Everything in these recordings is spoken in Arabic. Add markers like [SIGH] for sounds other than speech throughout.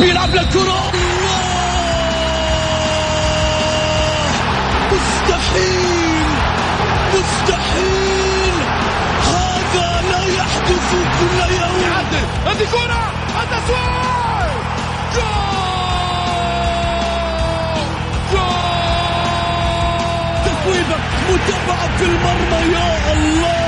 بيلعب للكرة مستحيل. مستحيل. هذا لا يحدث كل يوم. يعدل. هذه كرة. التسويق جول. جول. تسويبة متابعة في المرمى. يا الله.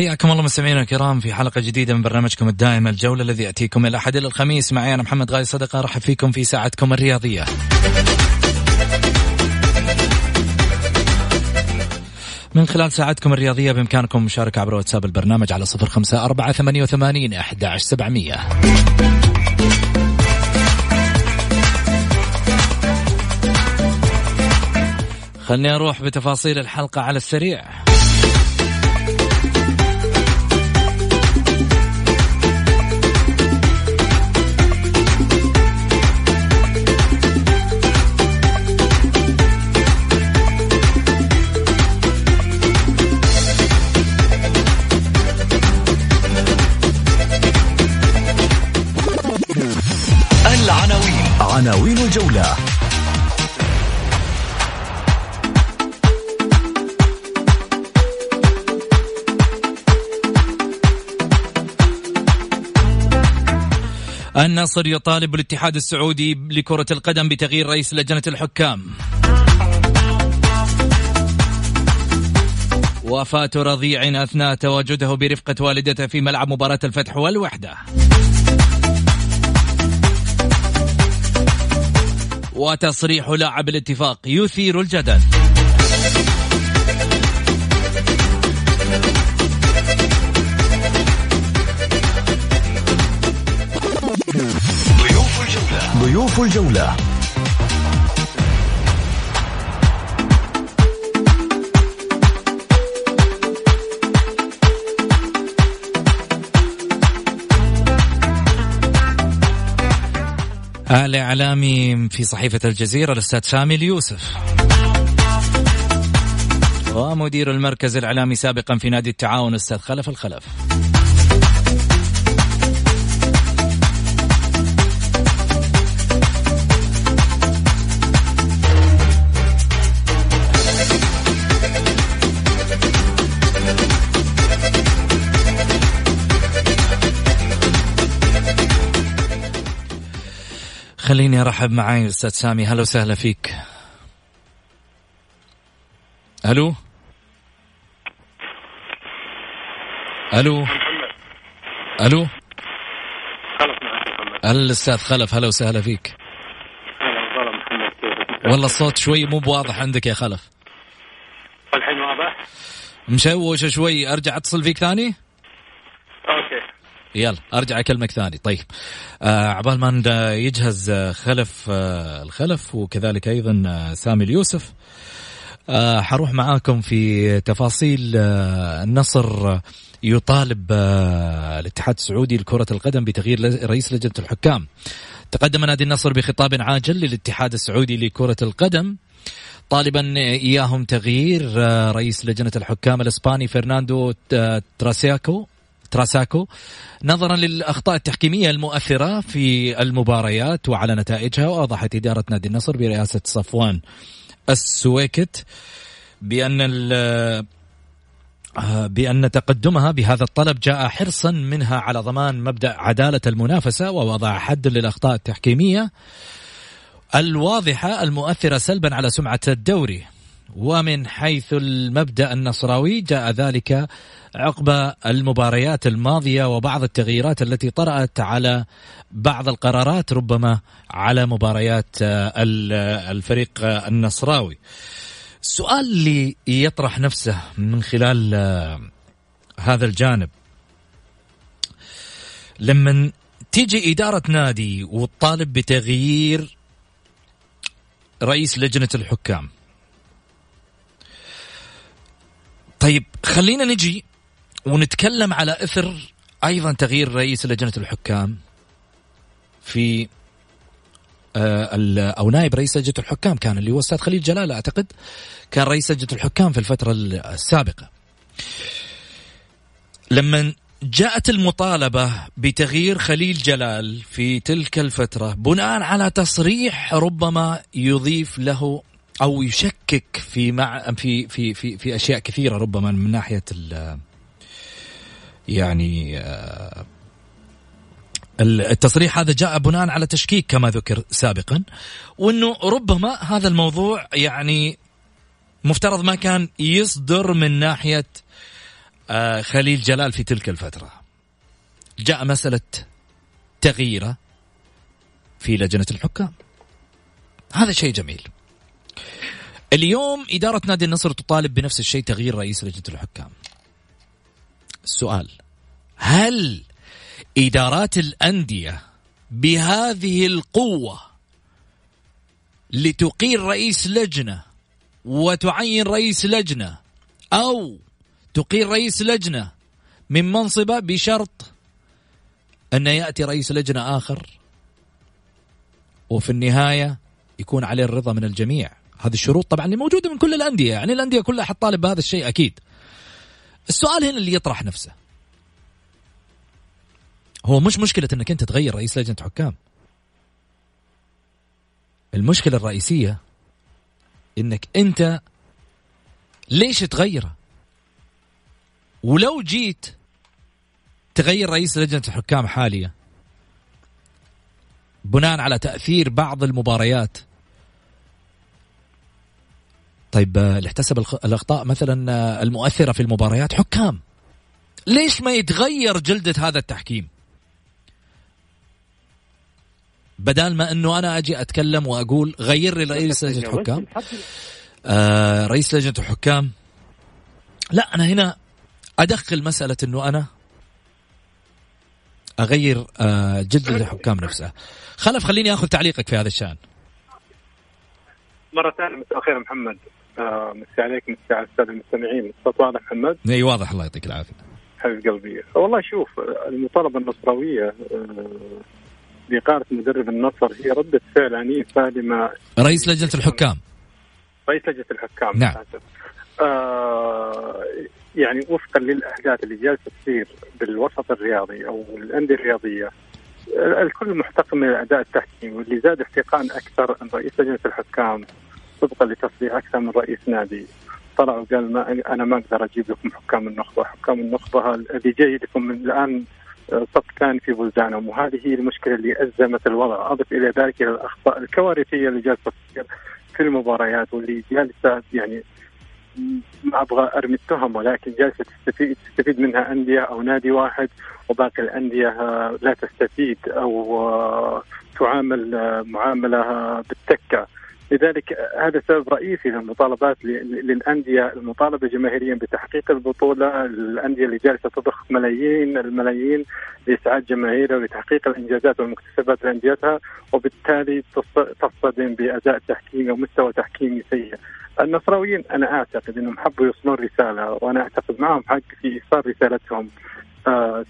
حياكم الله مستمعينا الكرام في حلقة جديدة من برنامجكم الدائم الجولة الذي يأتيكم الأحد إلى الخميس. معي أنا محمد غاي صدقة أرحب فيكم في ساعتكم الرياضية. من خلال ساعتكم الرياضية بإمكانكم المشاركة عبر واتساب البرنامج على صفر خمسة أربعة ثمانية وثمانين أحد سبعمية. خلني أروح بتفاصيل الحلقة على السريع. الجولة النصر يطالب الاتحاد السعودي لكرة القدم بتغيير رئيس لجنة الحكام. وفاة رضيع أثناء تواجده برفقة والدته في ملعب مباراة الفتح والوحدة. وتصريح لاعب الاتفاق يثير الجدل. ضيوف الجولة. ضيوف الجولة. الإعلامي في صحيفة الجزيرة الأستاذ سامي اليوسف ومدير المركز الإعلامي سابقا في نادي التعاون الأستاذ خلف الخلف. خليني أرحب معاي أستاذ سامي. هلا وسهلا فيك. ألو؟ ألو؟ ألو؟ خلف الأستاذ خلف هلا وسهلا فيك. هلا والله محمد كيفك والله الصوت شوي مو بواضح عندك يا خلف. الحين واضح؟ مشوش شوي. أرجع أتصل فيك ثاني؟ يلا أرجع أكلمك ثاني. طيب. آه عبال ما يجهز آه، خلف آه الخلف وكذلك أيضا آه سامي اليوسف آه حروح معاكم في تفاصيل آه النصر يطالب آه الاتحاد السعودي لكرة القدم بتغيير رئيس لجنة الحكام. تقدم نادي النصر بخطاب عاجل للاتحاد السعودي لكرة القدم. طالبا إياهم تغيير آه، رئيس لجنة الحكام الإسباني فرناندو تراسياكو. تراساكو. نظرا للأخطاء التحكيمية المؤثرة في المباريات وعلى نتائجها وأوضحت إدارة نادي النصر برئاسة صفوان السويكت بأن آه، بأن تقدمها بهذا الطلب جاء حرصا منها على ضمان مبدأ عدالة المنافسة ووضع حد للأخطاء التحكيمية الواضحة المؤثرة سلبا على سمعة الدوري. ومن حيث المبدأ النصراوي جاء ذلك عقب المباريات الماضية وبعض التغييرات التي طرأت على بعض القرارات ربما على مباريات الفريق النصراوي. السؤال اللي يطرح نفسه من خلال هذا الجانب. لما تيجي إدارة نادي وتطالب بتغيير رئيس لجنة الحكام طيب خلينا نجي ونتكلم على إثر أيضا تغيير رئيس لجنة الحكام في آه، أو نائب رئيس لجنة الحكام كان اللي هو أستاذ خليل جلال أعتقد كان رئيس لجنة الحكام في الفترة السابقة. لما جاءت المطالبة بتغيير خليل جلال في تلك الفترة بناء على تصريح ربما يضيف له أو يشكك في مع في في في في أشياء كثيرة ربما من ناحية ال يعني آه، التصريح هذا جاء بناء على تشكيك كما ذكر سابقا وإنه ربما هذا الموضوع يعني مفترض ما كان يصدر من ناحية آه، خليل جلال في تلك الفترة. جاء مسألة تغييرة في لجنة الحكام. هذا شيء جميل. اليوم إدارة نادي النصر تطالب بنفس الشيء تغيير رئيس لجنة الحكام. السؤال هل إدارات الأندية بهذه القوة لتقيل رئيس لجنة وتعين رئيس لجنة أو تقيل رئيس لجنة من منصبة بشرط أن يأتي رئيس لجنة آخر؟ وفي النهاية يكون عليه الرضا من الجميع. هذه الشروط طبعا اللي موجودة من كل الأندية يعني الأندية كلها حتطالب بهذا الشيء أكيد. السؤال هنا اللي يطرح نفسه. هو مش مشكلة إنك أنت تغير رئيس لجنة حكام. المشكلة الرئيسية إنك أنت ليش تغيره؟ ولو جيت تغير رئيس لجنة الحكام حاليا بناء على تأثير بعض المباريات طيب آه، اللي احتسب الأخطاء مثلا آه، المؤثرة في المباريات حكام. ليش ما يتغير جلدة هذا التحكيم؟ بدال ما إنه أنا أجي أتكلم وأقول غير لي رئيس لجنة الحكام آه رئيس لجنة الحكام لا أنا هنا أدخل مسألة إنه أنا أغير آه جلدة الحكام نفسها خلف خليني آخذ تعليقك في هذا الشأن. مرة ثانية مساء الخير محمد. مسي عليك مسي على الساده المستمعين. الصوت واضح محمد؟ إي واضح. الله يعطيك العافية. حبيب قلبي. والله شوف المطالبة النصراوية بإقالة آه، مدرب النصر هي ردة فعل عنيفة لما رئيس لجنة الحكام. رئيس لجنة الحكام نعم. آه يعني وفقا للأحداث اللي جالسة تصير بالوسط الرياضي أو الأندية الرياضية الكل محتقن من الأداء التحكيمي واللي زاد احتقان أكثر أن رئيس لجنة الحكام طبقا لتصريح أكثر من رئيس نادي. طلع وقال ما أنا ما أقدر أجيب لكم حكام النخبة، حكام النخبة اللي جاي لكم من الآن آه، ثاني في بلدانهم. وهذه هي المشكلة اللي أزمت الوضع، أضف إلى ذلك إلى الاخطاء الكوارثية اللي جالسة تصير في المباريات واللي جالسة يعني ما أبغى أرمي التهم ولكن جالسة تستفيد تستفيد منها أندية أو نادي واحد وباقي الأندية آه، لا تستفيد أو آه، تعامل معاملة بالتكة. لذلك هذا سبب رئيسي للمطالبات للأندية المطالبة جماهيريا بتحقيق البطولة، الأندية اللي جالسة تضخ ملايين الملايين لإسعاد جماهيرها ولتحقيق الإنجازات والمكتسبات لأنديتها وبالتالي تصطدم بأداء تحكيمي ومستوى تحكيمي سيء. النصراويين أنا أعتقد إنهم حبوا يوصلون رسالة وأنا أعتقد معهم حق في إيصال رسالتهم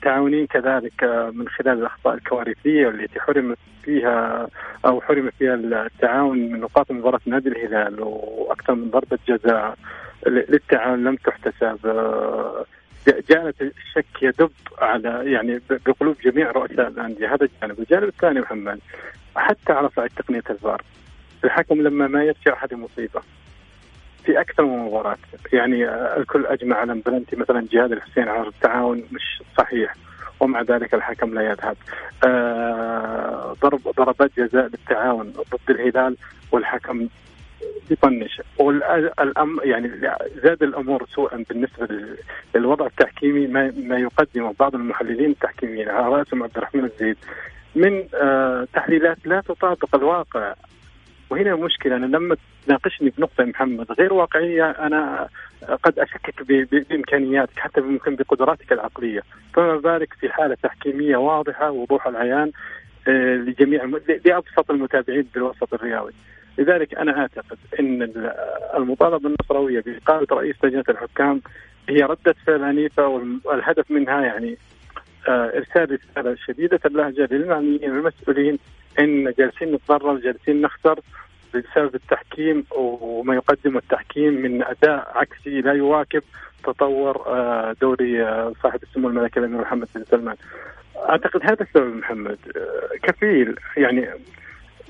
تعاونين كذلك آه، من خلال الاخطاء الكوارثية التي حرمت فيها أو حرم فيها التعاون من نقاط مباراة نادي الهلال وأكثر من ضربة جزاء للتعاون لم تحتسب. آه، جاءت الشك يدب على يعني بقلوب جميع رؤساء الأندية. هذا الجانب، الجانب الثاني محمد حتى على صعيد تقنية الفار الحكم لما ما يرجع هذه مصيبة. في أكثر من مباراة. يعني الكل أجمع على بلنتي مثلا جهاد الحسين على التعاون مش صحيح ومع ذلك الحكم لا يذهب. آه ضرب ضربات جزاء للتعاون ضد الهلال والحكم يطنش. والأم يعني زاد الأمور سوءا بالنسبة للوضع التحكيمي ما ما يقدمه بعض المحللين التحكيميين. على رأسهم عبد الرحمن الزيد. من آه تحليلات لا تطابق الواقع. وهنا المشكلة أنا لما تناقشني بنقطة محمد غير واقعية أنا قد أشكك بإمكانياتك حتى ممكن بقدراتك العقلية. فما بالك في حالة تحكيمية واضحة وضوح العيان آه، لجميع لأبسط المتابعين بالوسط الرياضي لذلك أنا أعتقد إن المطالبة النصراويه بإقالة رئيس لجنة الحكام هي ردة فعل عنيفة والهدف منها يعني آه، إرسال رسالة شديدة اللهجة للمعنيين والمسؤولين إن جالسين نتضرر جالسين نخسر بسبب التحكيم وما يقدمه التحكيم من أداء عكسي لا يواكب تطور آه، دوري آه، صاحب السمو الملكي الأمير محمد بن سلمان. أعتقد هذا السبب محمد كفيل يعني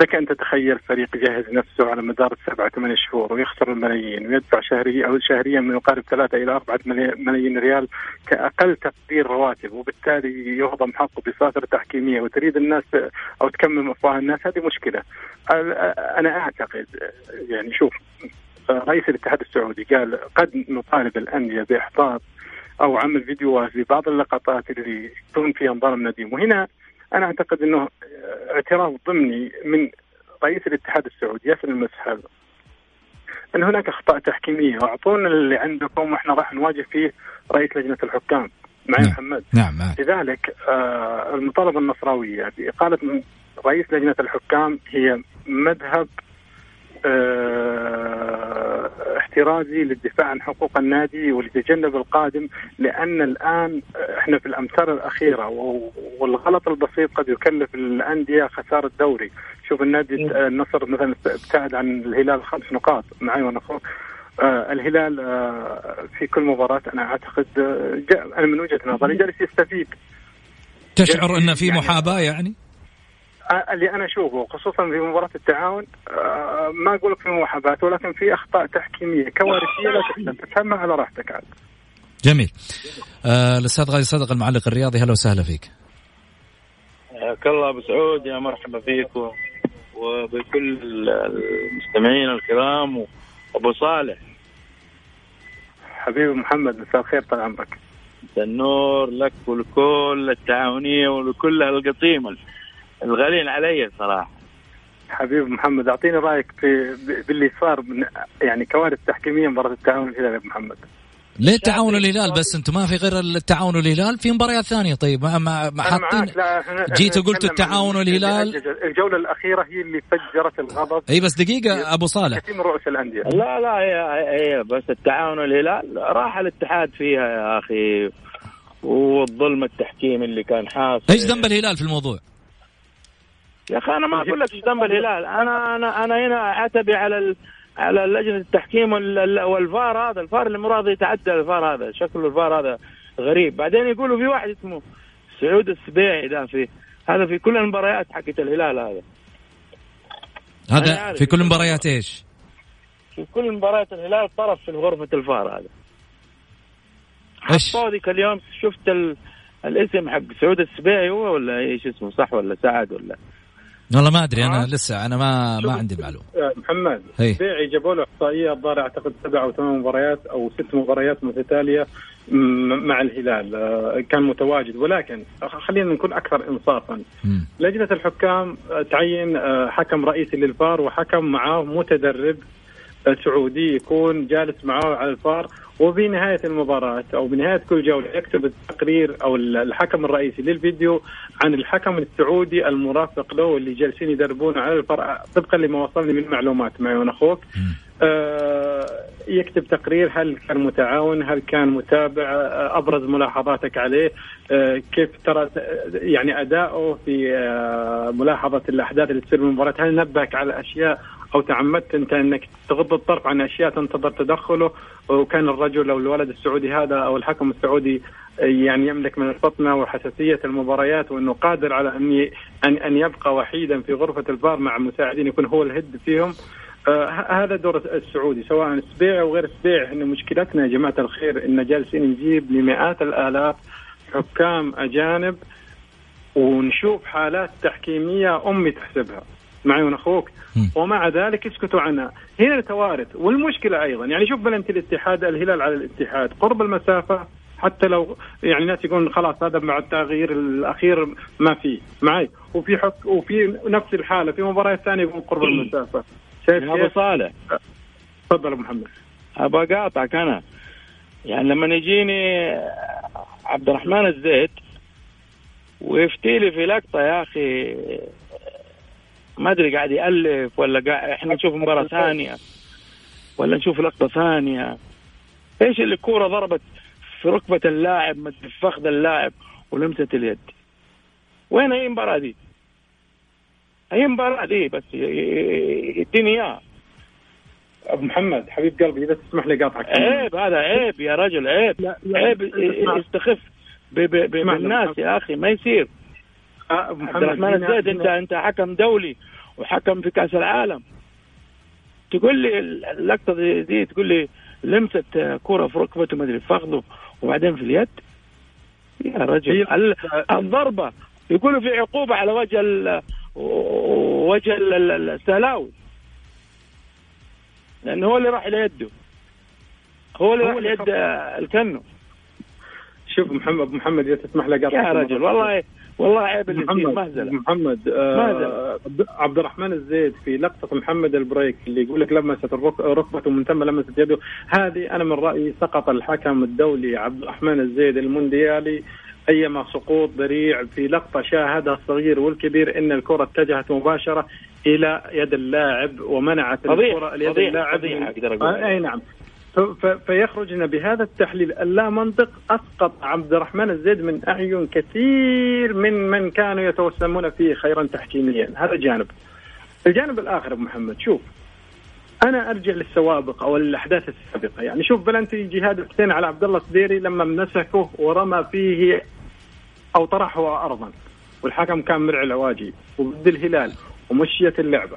لك أن تتخيل فريق يجهز نفسه على مدار السبعة ثمان شهور ويخسر الملايين ويدفع شهريا أو شهريا من يقارب ثلاثة إلى أربعة ملايين ريال كأقل تقدير رواتب وبالتالي يهضم حقه بفاترة تحكيمية وتريد الناس أو تكمم أفواه الناس هذه مشكلة. أنا أعتقد يعني شوف رئيس الاتحاد السعودي قال قد نطالب الأندية بإحباط أو عمل فيديوهات لبعض اللقطات اللي تكون فيها انظلم نديم وهنا أنا أعتقد إنه اعتراف ضمني من رئيس الاتحاد السعودي ياسر المسحل أن هناك أخطاء تحكيمية وأعطونا اللي عندكم وإحنا راح نواجه فيه رئيس لجنة الحكام معي نعم. محمد نعم. لذلك آه المطالبة النصراوية باقاله رئيس لجنة الحكام هي مذهب آه، احترازي للدفاع عن حقوق النادي ولتجنب القادم لأن الآن إحنا في الأمثال الأخيرة والغلط البسيط قد يكلف الأندية خسارة دوري. شوف النادي النصر مثلا ابتعد عن الهلال خمس نقاط معي وأنا آه الهلال آه في كل مباراة أنا أعتقد آه أنا من وجهة نظري جالس يستفيد. تشعر أن في يعني محاباة يعني؟ اللي أنا أشوفه خصوصا في مباراة التعاون آه، ما أقول لك في محاباه ولكن في أخطاء تحكيمية كوارثية لا تفهمها على راحتك عاد. جميل. آه الأستاذ غازي صدق المعلق الرياضي هلا وسهلا فيك. حياك الله أبو سعود يا مرحبا فيك وبكل المستمعين الكرام وابو صالح. حبيبي محمد مساء الخير طال عمرك. النور لك ولكل التعاونية ولكل القطيمه الغالين علي صراحة. حبيب محمد أعطيني رأيك في باللي صار من يعني كوارث تحكيمية مباراة التعاون الهلال يا محمد. ليه التعاون الهلال بس أنتم ما في غير التعاون الهلال في مباريات ثانية. طيب ما ما حاطين جيت قلت التعاون الهلال الجولة الأخيرة هي اللي فجرت الغضب. إي بس دقيقة أبو صالح. كثير من رؤوس الأندية. لا لا هي هي بس التعاون الهلال راح الاتحاد فيها يا أخي والظلم التحكيم اللي كان حاصل. إيش ذنب الهلال في الموضوع؟ يا أخي أنا ما أقول لك إيش ذنب الهلال. أنا أنا أنا هنا أعتبي على ال... على لجنة التحكيم والفار هذا. الفار اللي مراد يتعدى الفار هذا. شكله الفار هذا غريب. بعدين يقولوا في واحد اسمه سعود السبيعي ده في هذا في كل المباريات حقت الهلال هذا. هذا في كل مباريات إيش؟ في كل مباريات الهلال طرف في غرفة الفار هذا. إيش؟ ذيك اليوم شفت ال... الاسم حق سعود السبيعي هو ولا إيش اسمه؟ صح ولا سعد ولا؟ والله ما أدري أنا آه. لسه أنا ما ما عندي معلومة. محمد بيعي جابوا له إحصائية الظاهر أعتقد سبع أو ثمان مباريات أو ست مباريات متتاليه مع الهلال. آه، كان متواجد. ولكن خلينا نكون أكثر انصافا. لجنة الحكام آه، تعين حكم رئيسي للفار وحكم معاه متدرب سعودي يكون جالس معاه على الفار. وبنهاية المباراة أو بنهاية كل جولة يكتب التقرير أو الحكم الرئيسي للفيديو عن الحكم السعودي المرافق له اللي جالسين يدربونه على الفرع طبقا لما وصلني من معلومات معي وأنا أخوك. آه يكتب تقرير هل كان متعاون هل كان متابع آه أبرز ملاحظاتك عليه آه كيف ترى يعني أداؤه في آه ملاحظة الأحداث اللي تصير بالمباراه هل نبهك على أشياء أو تعمدت أنت أنك تغض الطرف عن أشياء تنتظر تدخله وكان الرجل أو الولد السعودي هذا أو الحكم السعودي يعني يملك من الفطنة وحساسية المباريات وأنه قادر على أن ان أن يبقى وحيدا في غرفة الفار مع مساعدين يكون هو الهد فيهم. آه هذا دور السعودي سواء سبيع أو غير سبيع إحنا مشكلتنا يا جماعة الخير إن جالسين نجيب لمئات الآلاف حكام أجانب ونشوف حالات تحكيمية أمي تحسبها. معي من أخوك. ومع ذلك يسكتوا عنها هنا الكوارث والمشكلة أيضا. يعني شوف بلنتي الاتحاد الهلال على الاتحاد. قرب المسافة حتى لو يعني الناس يقولون خلاص هذا مع التغيير الأخير ما في معي. وفي حك وفي نفس الحالة في مباريات ثانية يقول قرب المسافة. شايف أبو صالح. تفضل أبو محمد. ابى أقاطعك أنا. يعني لما يجيني عبد الرحمن الزيد ويفتي لي في لقطة يا أخي ما أدري قاعد يألف ولا قاعد إحنا نشوف مباراة ثانية ولا نشوف لقطة ثانية. إيش اللي الكورة ضربت في ركبة اللاعب في فخذ اللاعب ولمست اليد؟ وين هي المباراة دي؟ هي المباراة دي بس يديني إياها. أبو محمد حبيب قلبي إذا تسمح لي قاطعك. عيب هذا عيب يا رجل عيب. لا لا عيب يستخف بالناس يا أخي ما يصير. عبد الرحمن الزيد انت انت حكم دولي وحكم في كأس العالم. تقول لي اللقطة دي, دي تقول لي لمست كرة في ركبته ما أدري فخذه وبعدين في اليد. يا رجل الضربة يقولوا في عقوبة على وجه ال وجه السلاوي. لأنه هو اللي راح إلى يده. هو اللي راح ليد الكنو. شوف محمد محمد إذا تسمح لي يا رجل والله والله عيب اللي محمد مهزله محمد آه عبد الرحمن الزيد في لقطة محمد البريك اللي يقول لك لمست ركبته من ثم لمست يده. هذه أنا من رأيي سقط الحكم الدولي عبد الرحمن الزيد المونديالي أيما سقوط ذريع في لقطة شاهدها الصغير والكبير إن الكرة اتجهت مباشرة إلى يد اللاعب ومنعت الكرة اليد اللاعب آه أي نعم. فيخرجنا بهذا التحليل. اللا منطق أسقط عبد الرحمن الزيد من أعين كثير من من كانوا يتوسمون فيه خيرا تحكيميا. هذا جانب. الجانب الآخر أبو محمد شوف أنا أرجع للسوابق أو الاحداث السابقة. يعني شوف بلنتي جهاد الحسين على عبد الله الصديري لما مسكه ورمى فيه أو طرحه ارضا. والحكم كان مرعي العواجي وضد الهلال ومشيت اللعبة.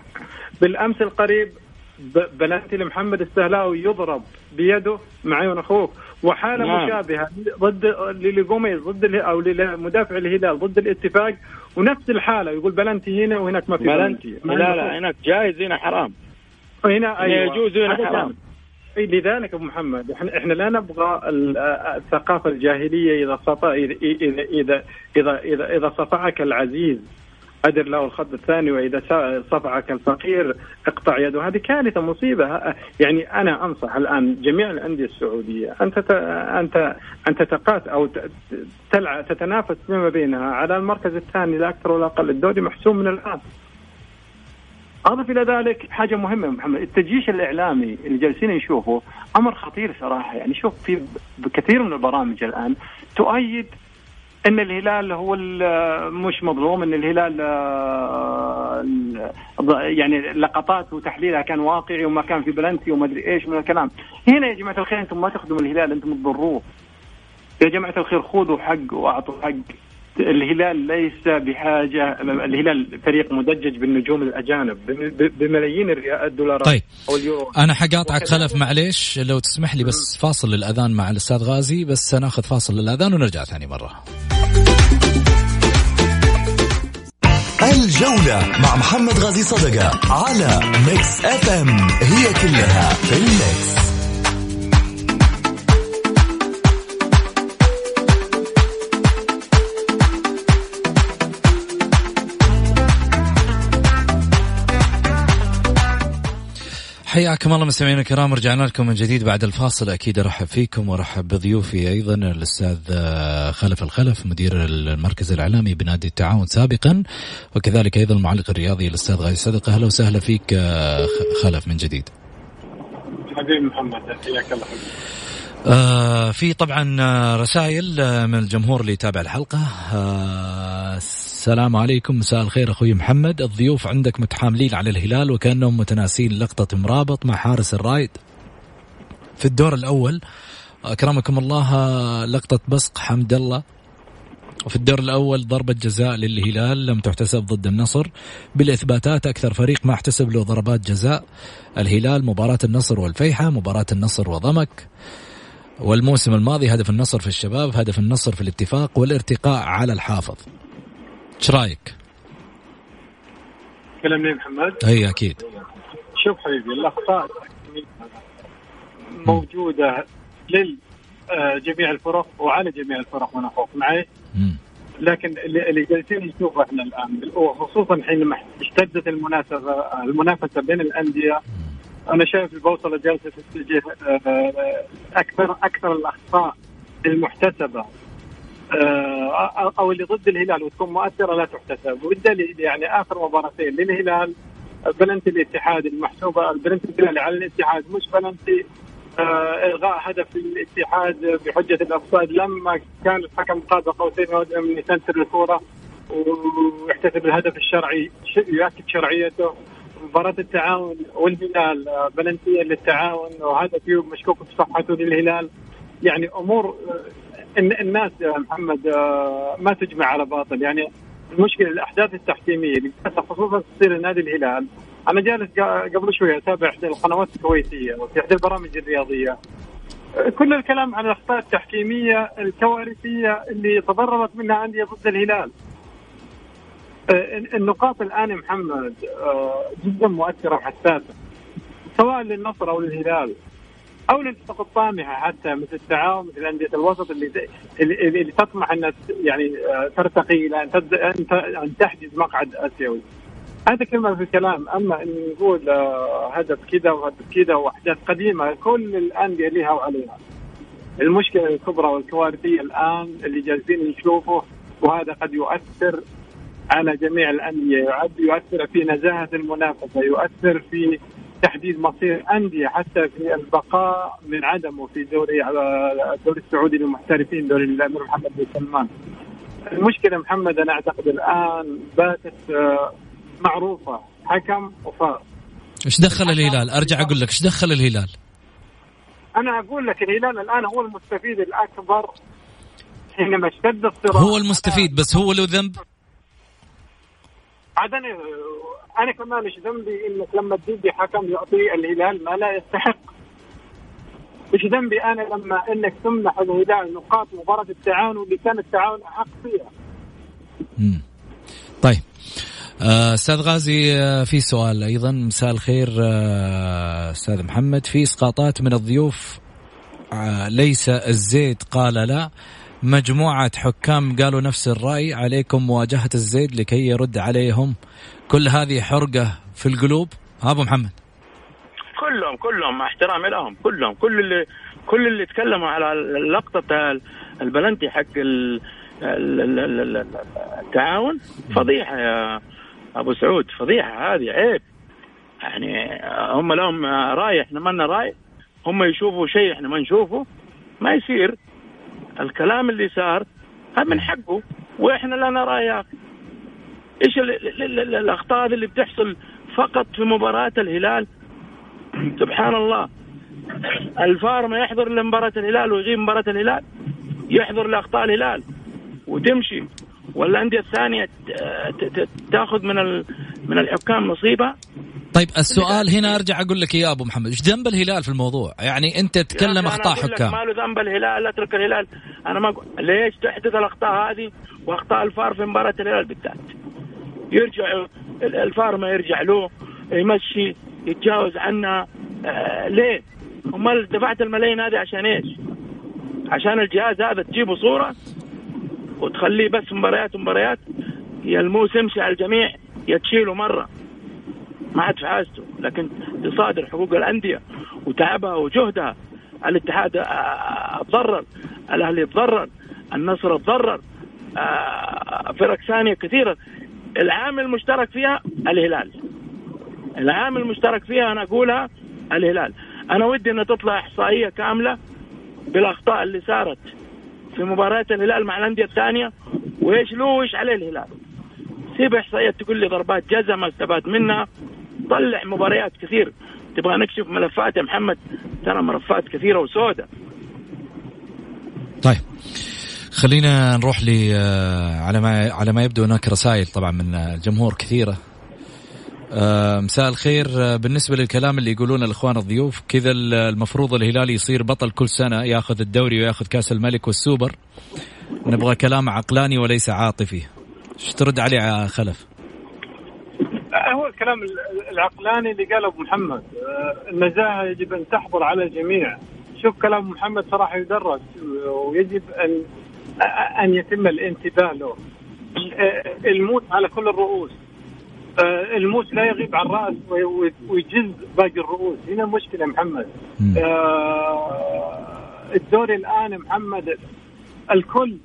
بالأمس القريب بلنتي لمحمد السهلاوي يضرب بيده مع عيون أخوك وحالة نعم. مشابهة ضد لجوميز ضد أو لمدافع الهلال ضد الاتفاق ونفس الحالة يقول بلنتي هنا وهناك ما في بلنتي. لا لا هناك جائز هنا حرام. هنا أيوة. يجوز هنا حرام. لذلك أبو محمد إحنا إحنا لا نبغى الثقافة الجاهلية إذا صفى اذا اذا اذا اذا, إذا صفعك العزيز. أدر له الخط الثاني وإذا صفعك الفقير اقطع يده. هذه كارثة مصيبة. يعني أنا أنصح الآن جميع الأندية السعودية أن أنت أن تتقاس أو تلعب تتنافس فيما بينها على المركز الثاني لا أكثر ولا أقل. الدوري محسوم من الآن. أضف إلى ذلك حاجة مهمة محمد. التجيش الإعلامي اللي جالسين نشوفه أمر خطير صراحة. يعني شوف في بكثير من البرامج الآن تؤيد إن الهلال هو مش مظلوم إن الهلال آه، يعني لقطات وتحليلها كان واقعي وما كان في بلنتي وما أدري إيش من الكلام. هنا يا جماعة الخير أنتم ما تخدموا الهلال أنتم تضروه. يا جماعة الخير خذوا حق وأعطوا حق. الهلال ليس بحاجة الهلال فريق مدجج بالنجوم الأجانب بملايين الدولارات طيب أو اليورو. أنا حقاطعك خلف معليش لو تسمح لي بس فاصل للأذان مع الأستاذ غازي بس ناخذ فاصل للأذان ونرجع ثاني مرة. الجولة مع محمد غازي صدقة على Mix FM. هي كلها في ال mix. حياكم الله مستمعينا الكرام رجعنا لكم من جديد بعد الفاصل. أكيد أرحب فيكم وأرحب بضيوفي أيضا الأستاذ آه، خلف الخلف مدير المركز الإعلامي بنادي التعاون سابقا وكذلك أيضا المعلق الرياضي الأستاذ غاي صدقه أهلا وسهلا فيك آه، خلف من جديد. حبيبي محمد حياك الله. آه في طبعا آه، رسائل من الجمهور اللي يتابع الحلقة. آه السلام عليكم. مساء الخير أخوي محمد. الضيوف عندك متحاملين على الهلال وكأنهم متناسين لقطة مرابط مع حارس الرايد في الدور الأول. أكرمكم الله لقطة بصق حمد الله. وفي الدور الأول ضربة جزاء للهلال لم تحتسب ضد النصر. بالإثباتات أكثر فريق ما احتسب له ضربات جزاء. الهلال مباراة النصر والفيحة مباراة النصر وضمك. والموسم الماضي هدف النصر في الشباب هدف النصر في الاتفاق والارتقاء على الحافظ إيش رأيك؟ كلامني محمد؟ إي أكيد شوف حبيبي الاخطاء موجودة لجميع الفرق وعلى جميع الفرق وأنا اخوف معي. لكن اللي اللي جالسين نشوفه إحنا الآن وخصوصا حينما اشتدت المناسبه المنافسة بين الأندية أنا شايف البوصلة جالسه تتجه آه، أكثر أكثر الأخطاء المحتسبة آه، أو اللي ضد الهلال وتكون مؤثرة لا تحتسب. وبالتالي يعني آخر مباراتين للهلال بلنتي الاتحاد المحسوبة البلنتي الهلالي على الاتحاد مش بلنتي آه، إلغاء هدف الاتحاد بحجة ال offside لما كان الحكم قاب قوسين من يسنتر الكورة ويحتسب الهدف الشرعي يؤكد شرعيته. مباراة التعاون والهلال آه، بلنتية للتعاون وهذا فيه مشكوك في صحته للهلال. يعني أمور آه، الن- الناس يا محمد آه، ما تجمع على باطل. يعني المشكلة الأحداث التحكيمية اللي خصوصا تصير نادي الهلال. أنا جالس قبل شوية أتابع إحدى القنوات الكويتية وفي إحدى البرامج الرياضية. كل الكلام عن الأخطاء التحكيمية الكوارثية اللي تضررت منها أندية ضد الهلال. آه، النقاط الآن يا محمد آه، جدا مؤثرة وحساسه سواء للنصر أو للهلال أو للفرق الطامحة حتى مثل التعاون مثل أندية الوسط اللي اللي, تطمح ت- يعني آه، ترتقي إلى أن أن تحجز مقعد آسيوي. هذا كلمة في الكلام أما إن نقول آه، هدف كذا وهدف كذا وأحداث قديمة كل الأندية لها وعليها. المشكلة الكبرى والكوارثية الآن اللي جالسين نشوفه وهذا قد يؤثر على جميع الأندية يعد يؤثر في نزاهة المنافسة يؤثر في تحديد مصير أندية حتى في البقاء من عدمه في دوري الدوري السعودي للمحترفين دوري الأمير محمد بن سلمان. المشكلة محمد أنا أعتقد الآن باتت آه، معروفة حكم وفار. إيش دخل الهلال؟ أرجع أقول لك إيش دخل الهلال؟ أنا أقول لك الهلال الآن هو المستفيد الأكبر حينما اشتد الصراع هو المستفيد بس هو له ذنب عاد أنا أنا كمان إيش ذنبي إنك لما تجيب حكم يعطي الهلال ما لا يستحق. إيش ذنبي أنا لما إنك تمنح الهلال نقاط مباراة التعاون اللي كان التعاون أحق فيها. مم. طيب. آه، أستاذ غازي آه، في سؤال أيضا. مساء الخير آه، أستاذ محمد. في إسقاطات من الضيوف ليس الزيد قال لا. مجموعة حكام قالوا نفس الرأي عليكم مواجهة الزيد لكي يرد عليهم كل هذه حرقة في القلوب. أبو محمد. كلهم كلهم مع احترامي لهم. كلهم. كل اللي كل اللي تكلموا على لقطة البلنتي حق ال- ال- ال- ال- ال- التعاون فضيحة يا أبو سعود. فضيحة هذه عيب. يعني هم لهم رأي إحنا ما لنا رأي. هم يشوفوا شيء إحنا ما نشوفه ما يصير. الكلام اللي صار هذا من حقه وإحنا لنا رأي يا أخي. إيش ال- ال- ال- ال- الأخطاء اللي بتحصل فقط في مباراة الهلال؟ سبحان الله. الفار ما يحضر لمباراة الهلال ويغيب مباراة الهلال. يحضر لأخطاء الهلال وتمشي. والأندية الثانية تأخذ من من الحكام نصيبها. طيب السؤال هنا أرجع أقول لك يا أبو محمد إيش ذنب الهلال في الموضوع؟ يعني يا تتكلم لك حكام. ما له ذنب الهلال أترك الهلال. أنا ما أقول ليش تحدث الأخطاء هذه وأخطاء الفار في مباراة الهلال بالذات؟ يرجع ال- الفار ما يرجع له يمشي يتجاوز عنها آه ليه؟ امال دفعت الملايين هذه عشان إيش؟ عشان الجهاز هذا تجيبه صورة وتخليه بس مباريات مباريات يا الموس يمشي على الجميع يا تشيله مرة. ما عاد في حاجته لكن تصادر حقوق الأندية وتعبها وجهدها. الاتحاد آه، تضرر الأهلي تضرر النصر تضرر آه، فرق ثانية كثيرة. العامل المشترك فيها الهلال. العامل المشترك فيها أنا أقولها الهلال. أنا ودي ان تطلع إحصائية كاملة بالأخطاء اللي صارت في مباريات الهلال مع الأندية الثانية. وإيش له وإيش عليه الهلال؟ سيب إحصائيات تقول لي ضربات جزاء ما استفاد منها. طلع مباريات كثير. تبغى نكشف ملفات يا محمد؟ ترى ملفات كثيرة وسوداء طيب خلينا نروح ل آه، على ما على ما يبدو هناك رسائل طبعا من الجمهور كثيرة. آه مساء الخير. آه بالنسبة للكلام اللي يقولونه الإخوان الضيوف كذا المفروض الهلال يصير بطل كل سنة ياخذ الدوري وياخذ كأس الملك والسوبر. نبغى كلام عقلاني وليس عاطفي. إيش ترد عليه على هو الكلام العقلاني اللي قاله أبو محمد. آه، النزاهه يجب أن تحضر على الجميع. شوف كلام محمد صراحة يدرس ويجب ان أن يتم الانتباه له. الموت على كل الرؤوس. آه، الموت لا يغيب عن الراس ويجز باقي الرؤوس. هنا المشكلة محمد. آه، الدوري الآن محمد الكل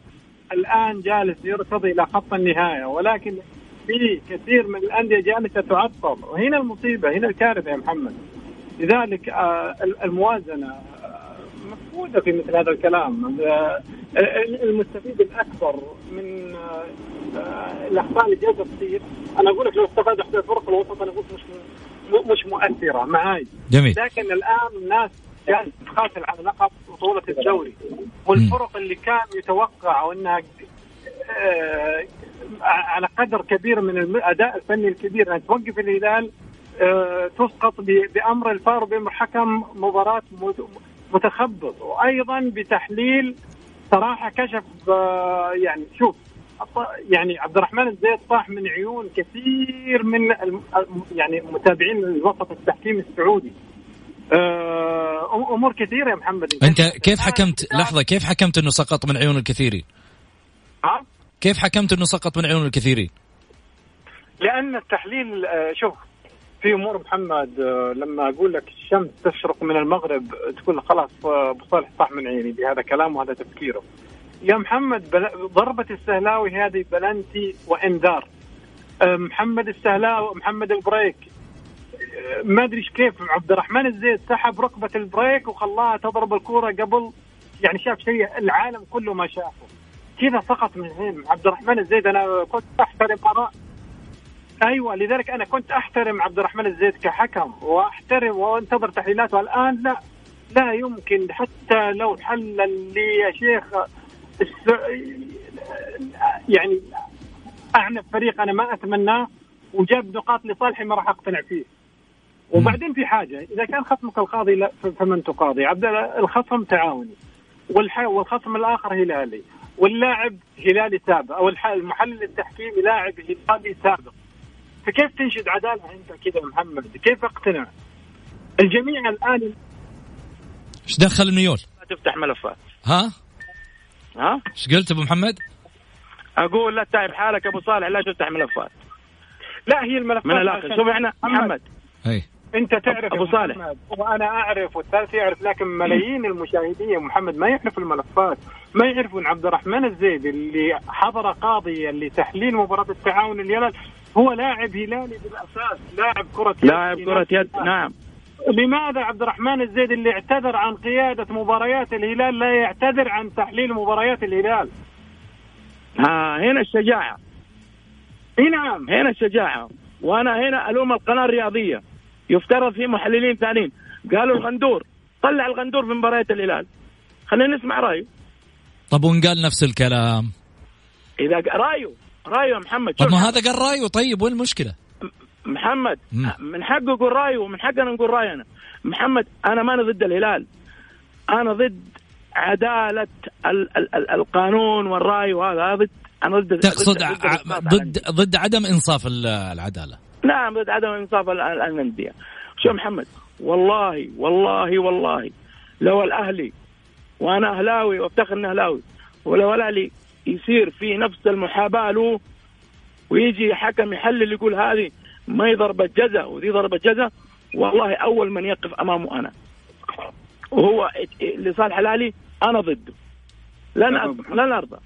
الآن جالس يرتضي إلى خط النهاية. ولكن في كثير من الأندية جالسة تعطل. وهنا المصيبة هنا الكارثة يا محمد. لذلك آه، الموازنة مفقودة في مثل هذا الكلام. المستفيد الأكبر من الاخطاء اللي جالسة تصير. أنا أقول لك لو استفاد احدى الفرق الوسط أنا قلت مش مش مؤثرة معاي. جميل. لكن الآن الناس جالسة تقاتل على لقب بطولة الدوري. والفرق اللي كان يتوقع أنها آه على قدر كبير من الاداء الفني الكبير. ان توقف الهلال آه تسقط بأمر الفار بامر حكم مباراة متخبط. وأيضا بتحليل صراحة كشف آه يعني شوف يعني عبد الرحمن الزيد طاح من عيون كثير من يعني متابعين الوسط التحكيم السعودي. آه، أمور كثيرة يا محمد. أنت كيف حكمت؟ لحظة كيف حكمت إنه سقط من عيون الكثيرين؟ ها؟ كيف حكمت إنه سقط من عيون الكثيرين؟ لأن التحليل آه، شوف في أمور محمد آه، لما أقول لك الشمس تشرق من المغرب تقول خلاص أبو صالح طاح من عيني بهذا كلامه وهذا تفكيره. يا محمد بل... ضربة السهلاوي هذه بلنتي وإنذار. محمد السهلاوي محمد البريك ما أدري كيف عبد الرحمن الزيد سحب ركبة البريك وخلاها تضرب الكورة قبل يعني شاف شيء العالم كله ما شافه. كذا سقط من هين عبد الرحمن الزيد أنا كنت أحترم آراء. أيوه لذلك أنا كنت أحترم عبد الرحمن الزيد كحكم وأحترم وأنتظر تحليلاته. الآن لا لا يمكن حتى لو حلل لي يا شيخ. يعني أعنف فريق أنا ما اتمناه وجاب نقاط لصالحي ما راح أقتنع فيه. وبعدين في حاجة إذا كان خصمك القاضي لا فمن تقاضي. عبد الخصم تعاوني والخصم الآخر هلالي واللاعب هلالي سابق أو المحلل التحكيمي لاعب هلالي سابق فكيف تنشد عدالة أنت كذا محمد؟ كيف أقتنع؟ الجميع الآن إيش دخل الميول؟ تفتح ملفات ها؟ ها؟ إيش قلت أبو محمد؟ أقول لا تعب حالك أبو صالح لا تفتح ملفات لا هي الملفات من الآخر شوف إحنا محمد اي أنت تعرف أبو صالح. وأنا أعرف والثالث يعرف لكن ملايين المشاهدين يا محمد ما يعرفوا الملفات ما يعرفون عبد الرحمن الزيد اللي حضر قاضي لتحليل مباراة التعاون الهلال هو لاعب هلالي بالأساس لاعب كرة يد. لاعب كرة يد نعم. لماذا عبد الرحمن الزيد اللي اعتذر عن قيادة مباريات الهلال لا يعتذر عن تحليل مباريات الهلال؟ ها هنا الشجاعة. نعم. هنا الشجاعة. وأنا هنا ألوم القناة الرياضية. يفترض في محللين ثانيين. قالوا الغندور طلع الغندور في مباريات الهلال. خلينا نسمع رأيه. طب وان قال نفس الكلام؟ إذا رأيه. رأيه محمد. طب ما هذا قال رأيه. طيب وين المشكلة؟ محمد من حقه يقول رأيه ومن حقنا نقول راينا محمد أنا ماني ضد الهلال. أنا ضد عدالة ال ال ال القانون والرأي وهذا. ضد أنا ضد تقصد ضد ضد, ضد عدم إنصاف العدالة. نعم ضد عدم انصاف الأندية. شو محمد؟ والله والله والله. لو الأهلي وأنا أهلاوي وأفتخر إني أهلاوي ولو الأهلي يصير في نفس المحاباة له ويجي حكم يحلل يقول هذه ما هي ضربة جزاء ودي ضربة جزاء والله أول من يقف أمامه أنا. وهو لصالح الأهلي أنا ضده. لن لن أرضى.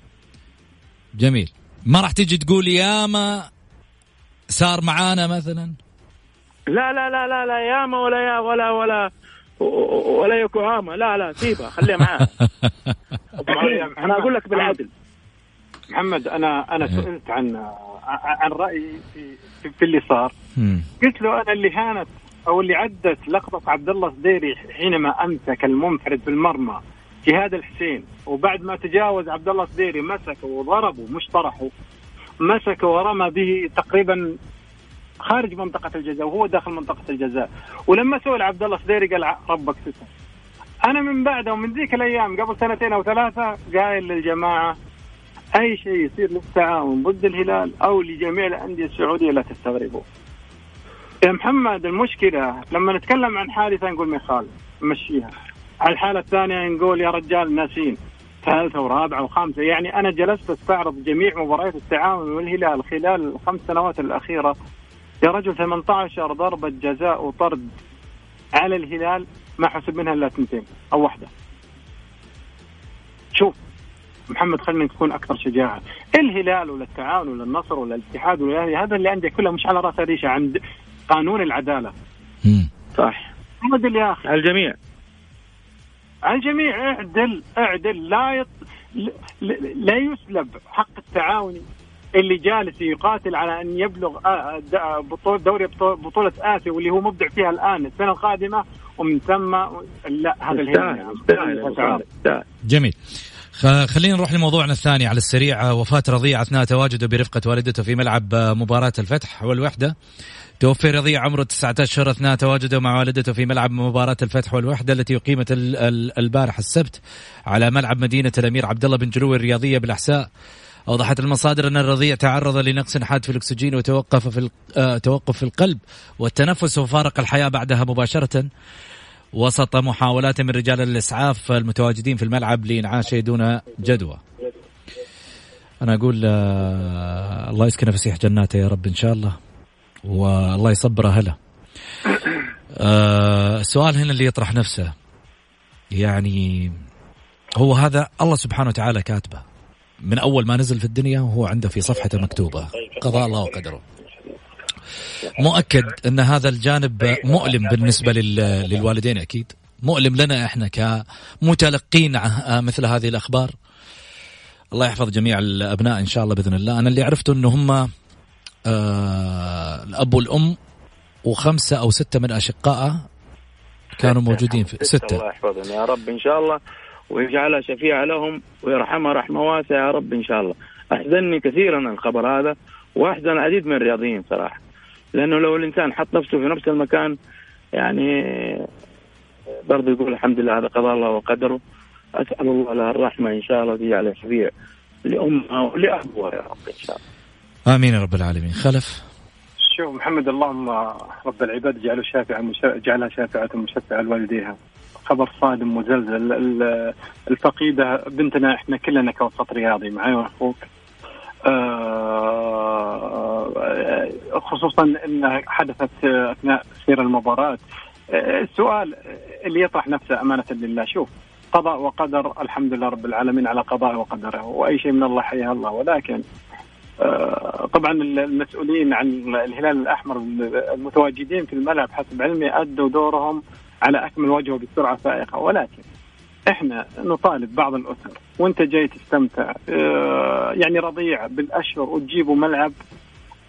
جميل. ما راح تيجي تقول ياما صار معانا مثلا؟ لا لا لا لا لا ياما ولا يا ولا ولا ولا يوكوهاما لا لا سيبها خليها معاه [LAUGHS] أنا أقول لك بالعدل. محمد أنا أنا سئلت عن عن رايي في في اللي صار. قلت له أنا اللي هانت أو اللي عدت لقطة عبد الله الصديري حينما أمسك المنفرد بالمرمى جهاد الحسين وبعد ما تجاوز عبد الله الصديري مسكه وضربه مش طرحه مسكه ورمى به تقريبا خارج منطقة الجزاء وهو داخل منطقة الجزاء ولما سئل عبد الله سديري قال ربك ستر أنا من بعده ومن ذيك الأيام قبل سنتين أو ثلاثة قايل للجماعة أي شيء يصير للتعاون ضد الهلال أو لجميع الأندية السعودية لا تستغربوا. يا محمد المشكلة لما نتكلم عن حادثة نقول ما يخالف نمشيها. على الحالة الثانية نقول يا رجال ناسين ثالثة ورابعة وخامسة. يعني أنا جلست أستعرض جميع مباريات التعاون والهلال خلال الخمس سنوات الأخيرة. يا رجل 18 ضربة جزاء وطرد على الهلال ما حسب منها إلا اثنتين أو واحدة. شوف محمد خلينا نكون أكثر شجاعة. الهلال ولا التعاون ولا النصر ولا الاتحاد ولا هذا اللي عندك كلها مش على رأس ريشه عند قانون العدالة. صح اعدل يا أخي الجميع. على الجميع اعدل اعدل لا يط... لا يسلب حق التعاوني اللي جالس يقاتل على أن يبلغ بطولة دوري بطولة آسيا واللي هو مبدع فيها الآن السنة القادمة ومن ثم لا هذا الهلال جميل. خلينا نروح لموضوعنا الثاني على السريع. وفاة رضيع أثناء تواجده برفقة والدته في ملعب مباراة الفتح والوحدة. توفي رضيع عمره 19 أشهر أثناء تواجده مع والدته في ملعب مباراة الفتح والوحدة التي أقيمت البارح السبت على ملعب مدينة الأمير عبد الله بن جلوي الرياضية بالأحساء. أوضحت المصادر أن الرضيع تعرض لنقص حاد في الأكسجين وتوقف في آه، توقف في القلب والتنفس وفارق الحياة بعدها مباشرة. وسط محاولات من رجال الإسعاف المتواجدين في الملعب لإنعاشه دون جدوى. أنا أقول آه الله يسكن فسيح جناته يا رب إن شاء الله. والله يصبر أهله. آه السؤال هنا اللي يطرح نفسه. يعني هو هذا الله سبحانه وتعالى كاتبه. من أول ما نزل في الدنيا وهو عنده في صفحته مكتوبة. قضاء الله وقدره. مؤكد أن هذا الجانب مؤلم بالنسبة للوالدين أكيد. مؤلم لنا إحنا كمتلقين مثل هذه الأخبار. الله يحفظ جميع الأبناء إن شاء الله بإذن الله. أنا اللي عرفته إنه هم آه الأب والأم وخمسة أو ستة من اشقائه كانوا موجودين في ستة. الله يحفظهم. يا رب إن شاء الله ويجعلها شفيعة لهم ويرحمها رحمة واسعة. يا رب إن شاء الله. أحزنني كثيرا الخبر هذا وأحزن العديد من الرياضيين صراحة. لأنه لو الإنسان حط نفسه في نفس المكان يعني برضه يقول الحمد لله هذا قضاء الله وقدره. أسأل الله له الرحمة إن شاء الله ويجعله شفيع لأمها ولأبوها يا رب إن شاء الله. آمين يا رب العالمين. خلف. شوف محمد اللهم رب العباد جعله شافعا جعلها شافعة مشفعة لوالديها. خبر صادم مزلزل. الفقيدة بنتنا إحنا كلنا كوسط رياضي معي واخوك. آه، خصوصا إنها حدثت أثناء سير المباراة. السؤال اللي يطرح نفسه أمانة لله شوف قضاء وقدر الحمد لله رب العالمين على قضاء وقدره وأي شيء من الله حياه الله. ولكن طبعا المسؤولين عن الهلال الأحمر المتواجدين في الملعب حسب علمي أدوا دورهم على أكمل وجه وبسرعة فائقه ولكن إحنا نطالب بعض الأسر وأنت جاي تستمتع آه، يعني رضيع بالأشهر وتجيبوا ملعب.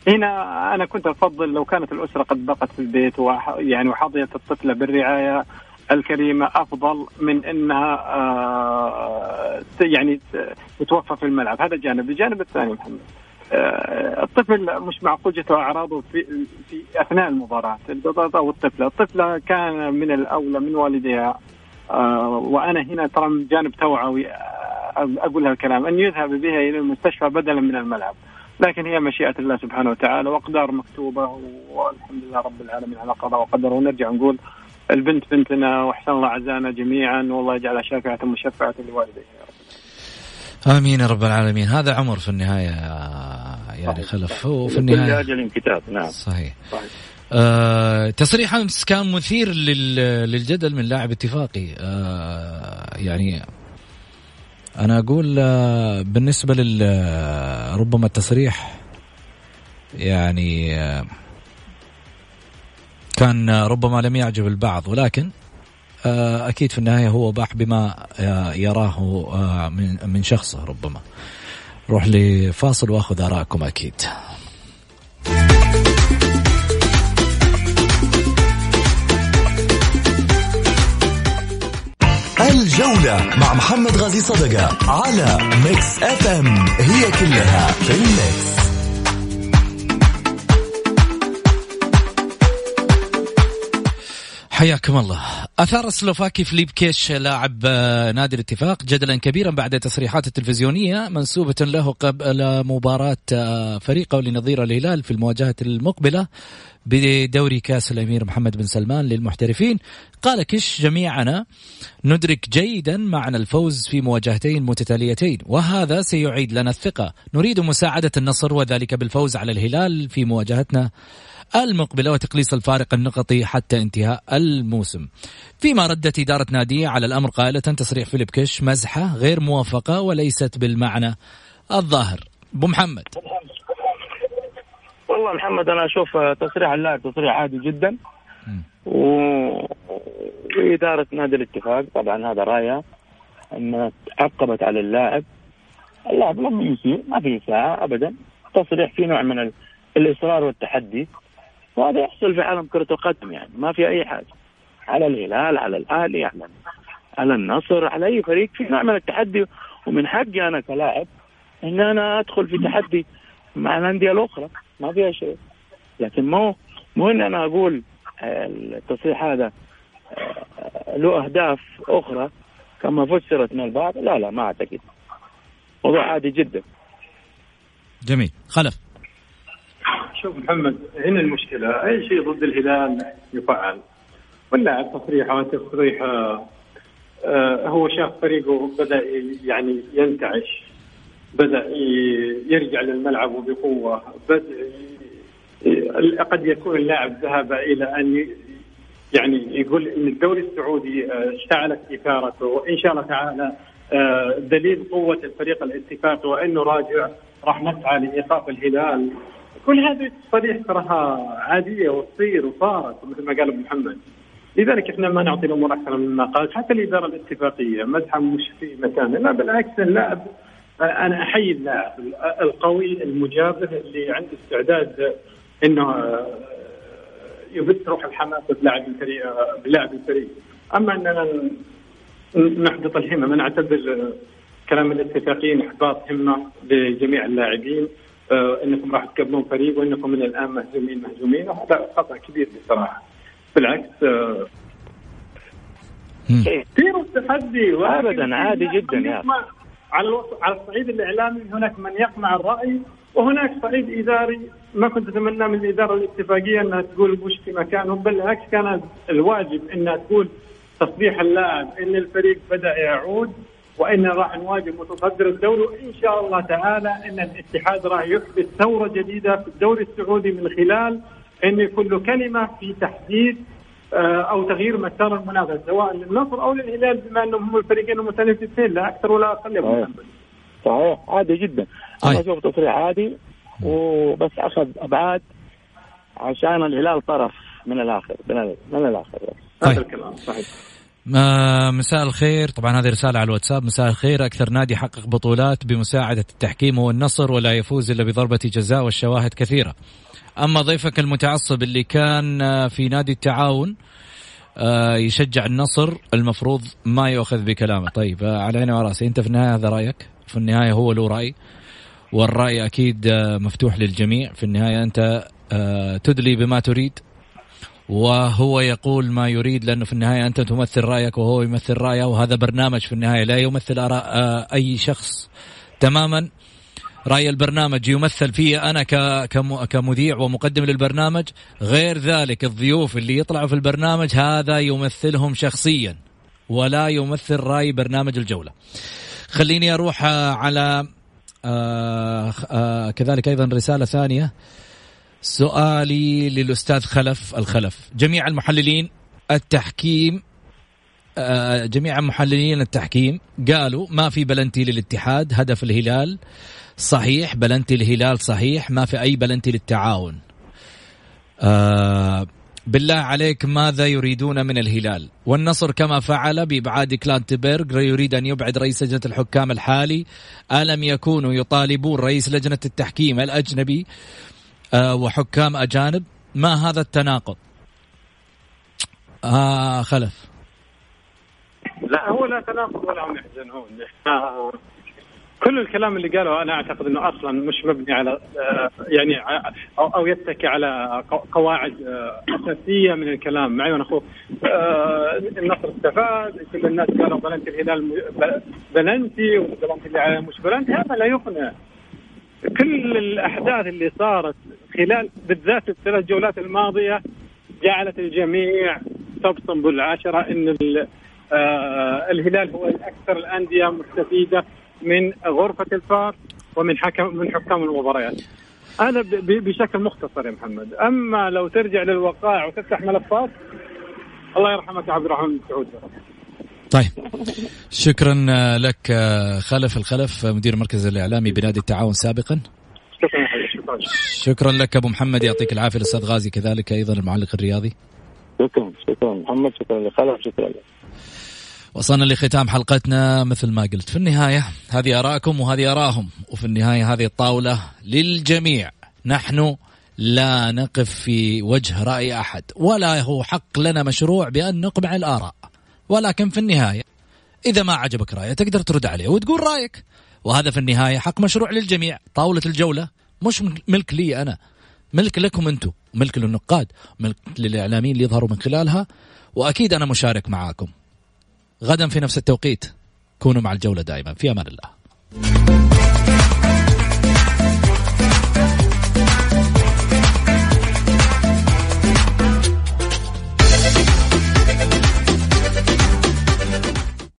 هنا أنا كنت أفضل لو كانت الأسرة قد بقت في البيت يعني وحظيت الطفلة بالرعاية الكريمة أفضل من إنها آه، يعني تتوفى في الملعب. هذا جانب. الجانب الثاني محمد آه، الطفل مش معقول جته أعراضه في في أثناء المباراة. أو الطفله، الطفلة كان من الأولى من والديها. آه، وأنا هنا ترى من جانب توعوي آه، أقول هالكلام أن يذهب بها إلى المستشفى بدلا من الملعب. لكن هي مشيئة الله سبحانه وتعالى وأقدار مكتوبة والحمد لله رب العالمين على قضاء وقدر ونرجع نقول البنت بنتنا وأحسن الله عزانا جميعا والله يجعلها شافعة مشفعة لوالديها. آمين يا رب العالمين. هذا عمر في النهاية يعني خلف. هو في النهاية. أجل كتاب. نعم. صحيح, صحيح. آه تصريح امس كان مثير للجدل من لاعب اتفاقي. آه يعني أنا أقول آه بالنسبة لل ربما التصريح يعني آه كان ربما لم يعجب البعض ولكن أكيد في النهاية هو باح بما آه، يراه آه، من من شخصه ربما. روح لفاصل وأخذ آرائكم أكيد. الجولة مع محمد غازي صدقة على Mix FM هي كلها في ال mix حياكم الله. أثار السلوفاكي فليب كيش لاعب آه، نادي الاتفاق جدلا كبيرا بعد تصريحات التلفزيونية منسوبة له قبل مباراة آه، فريقه لنظير الهلال في المواجهة المقبلة بدوري كأس الأمير محمد بن سلمان للمحترفين. قال كيش جميعنا ندرك جيدا معنى الفوز في مواجهتين متتاليتين وهذا سيعيد لنا الثقة. نريد مساعدة النصر وذلك بالفوز على الهلال في مواجهتنا المقبلة وتقليص الفارق النقطي حتى انتهاء الموسم. فيما ردت إدارة ناديه على الأمر قائلة تصريح فيليب كيش مزحة غير موافقة وليست بالمعنى الظاهر. أبو محمد. والله محمد أنا أشوف تصريح اللاعب تصريح عادي جدا. و... وإدارة نادي الاتفاق طبعا هذا رأيها أنها عقبت على اللاعب. اللاعب لم يسيء ما في إساءة ابدا. تصريح في نوع من الإصرار والتحدي. وهذا يحصل في عالم كرة القدم يعني ما في أي حاجة. على الهلال على الأهلي على على النصر على أي فريق في نوع من التحدي. ومن حقي أنا كلاعب إن أنا أدخل في تحدي مع الأندية الأخرى ما فيها شيء. لكن مو مو إن أنا أقول آه، التصريح هذا آه، له أهداف أخرى كما فسرت من البعض لا لا ما أعتقد. موضوع عادي جدا. جميل. خلف. شوف محمد هنا المشكلة. أي شيء ضد الهلال يفعل. واللاعب تصريحه تصريحه آه هو شاف فريقه بدأ يعني ينتعش بدأ يرجع للملعب وبقوة بدا قد يكون اللاعب ذهب إلى أن يعني يقول إن الدوري السعودي آه، اشتعلت اثارته وإن شاء الله تعالى آه، دليل قوة الفريق الاتفاقي وأنه راجع راح نسعى لايقاف الهلال. كل هذه التصاريح تراها عادية وتصير وصارت مثل ما قال أبو محمد. لذلك إحنا ما نعطي الأمور أكثر من النقاش حتى الإدارة الاتفاقية مدحه مش في مكانه. لا بالعكس اللاعب أنا أحيي اللاعب القوي المجابه اللي عنده استعداد إنه يبث روح الحماس بلاعب الفريق بلاعب الفريق. أما أننا نحبط الهمم أنا اعتبر كلام الاتفاقيين إحباط همة لجميع اللاعبين. آه، إنكم راح تقابلون فريق وإنكم من الآن مهزومين مهزومين. وهذا خطأ كبير بصراحة. بالعكس آه، كثير التحدي ابدا عادي جدا يا على الوصف على الصعيد الإعلامي هناك من يقمع الرأي وهناك صعيد إداري. ما كنت أتمنى من الإدارة الاتفاقية إنها تقول بوش في مكانه بالعكس كان الواجب إنها تقول تصريح اللاعب إن الفريق بدأ يعود. وإن راح نواجه متصدر الدوري وان شاء الله تعالى إن الاتحاد راح يحدث ثورة جديدة في الدوري السعودي من خلال إن يكون له كلمة في تحديد آه، أو تغيير مسار المنافسه سواء للنصر أو للهلال بما أنهم هم الفريقين المتنافسين لا أكثر ولا أقل صحيح. صحيح. عادي جدا. أنا أشوف تصريح عادي وبس أخذ أبعاد عشان الهلال طرف من الآخر من الآخر. هذا الكلام صحيح. مساء الخير. طبعا هذه رسالة على الواتساب. مساء الخير. أكثر نادي حقق بطولات بمساعدة التحكيم هو النصر ولا يفوز إلا بضربة جزاء والشواهد كثيرة. أما ضيفك المتعصب اللي كان آه، في نادي التعاون آه، يشجع النصر المفروض ما يؤخذ بكلامه. طيب آه، على عيني وراسي أنت في النهاية هذا رأيك؟ في النهاية هو له رأي والرأي أكيد مفتوح للجميع. في النهاية أنت تدلي بما تريد. وهو يقول ما يريد لأنه في النهاية أنت تمثل رأيك وهو يمثل رأيه وهذا برنامج في النهاية لا يمثل اراء آه، أي شخص تماما. رأي البرنامج يمثل في أنا كمذيع ومقدم للبرنامج. غير ذلك الضيوف اللي يطلعوا في البرنامج هذا يمثلهم شخصيا ولا يمثل رأي برنامج الجولة. خليني أروح على آه آه كذلك أيضا رسالة ثانية. سؤالي للأستاذ خلف الخلف. جميع المحللين التحكيم آه، جميع محللين التحكيم قالوا ما في بلنتي للاتحاد هدف الهلال صحيح بلنتي الهلال صحيح ما في أي بلنتي للتعاون. آه بالله عليك ماذا يريدون من الهلال؟ والنصر كما فعل بإبعاد كلانتبرغ يريد أن يبعد رئيس لجنة الحكام الحالي ألم يكونوا يطالبون رئيس لجنة التحكيم الأجنبي وحكام أجانب. ما هذا التناقض؟ آه خلف. لا هو لا تناقض ولا هم يحزنون. كل الكلام اللي قاله أنا أعتقد إنه أصلا مش مبني على آه، يعني أو أو يتكي على قواعد آه، أساسية من الكلام. معي وأنا اخوه آه، النصر استفاد كل الناس قالوا بلنتي الهلال بلنتي وبلنتي اللي مش بلنتي. هذا لا يقنع. كل الأحداث اللي صارت خلال بالذات الثلاث جولات الماضية جعلت الجميع تبصم بالعشرة إن الهلال هو الأكثر الأندية مستفيدة من غرفة الفار ومن حكم من حكام المباريات. هذا بشكل مختصر يا محمد. أما لو ترجع للوقائع وتفتح ملفات الله يرحمك يا عبد الرحمن سعود. طيب. شكرا لك خلف الخلف مدير المركز الإعلامي بنادي التعاون سابقا. شكرا شكرا. شكرا لك أبو محمد يعطيك العافية الأستاذ غازي كذلك أيضا المعلق الرياضي. شكرا شكرا محمد شكرا لخلف شكرا لك. وصلنا لختام حلقتنا مثل ما قلت. في النهاية هذه آراءكم وهذه آراءهم وفي النهاية هذه الطاولة للجميع. نحن لا نقف في وجه رأي أحد ولا هو حق لنا مشروع بأن نقمع الآراء. ولكن في النهاية إذا ما عجبك رأيه تقدر ترد عليه وتقول رأيك. وهذا في النهاية حق مشروع للجميع. طاولة الجولة مش ملك لي أنا. ملك لكم أنتم. ملك للنقاد. ملك للإعلاميين اللي يظهروا من خلالها. وأكيد أنا مشارك معاكم. غدا في نفس التوقيت. كونوا مع الجولة دائما. في أمان الله.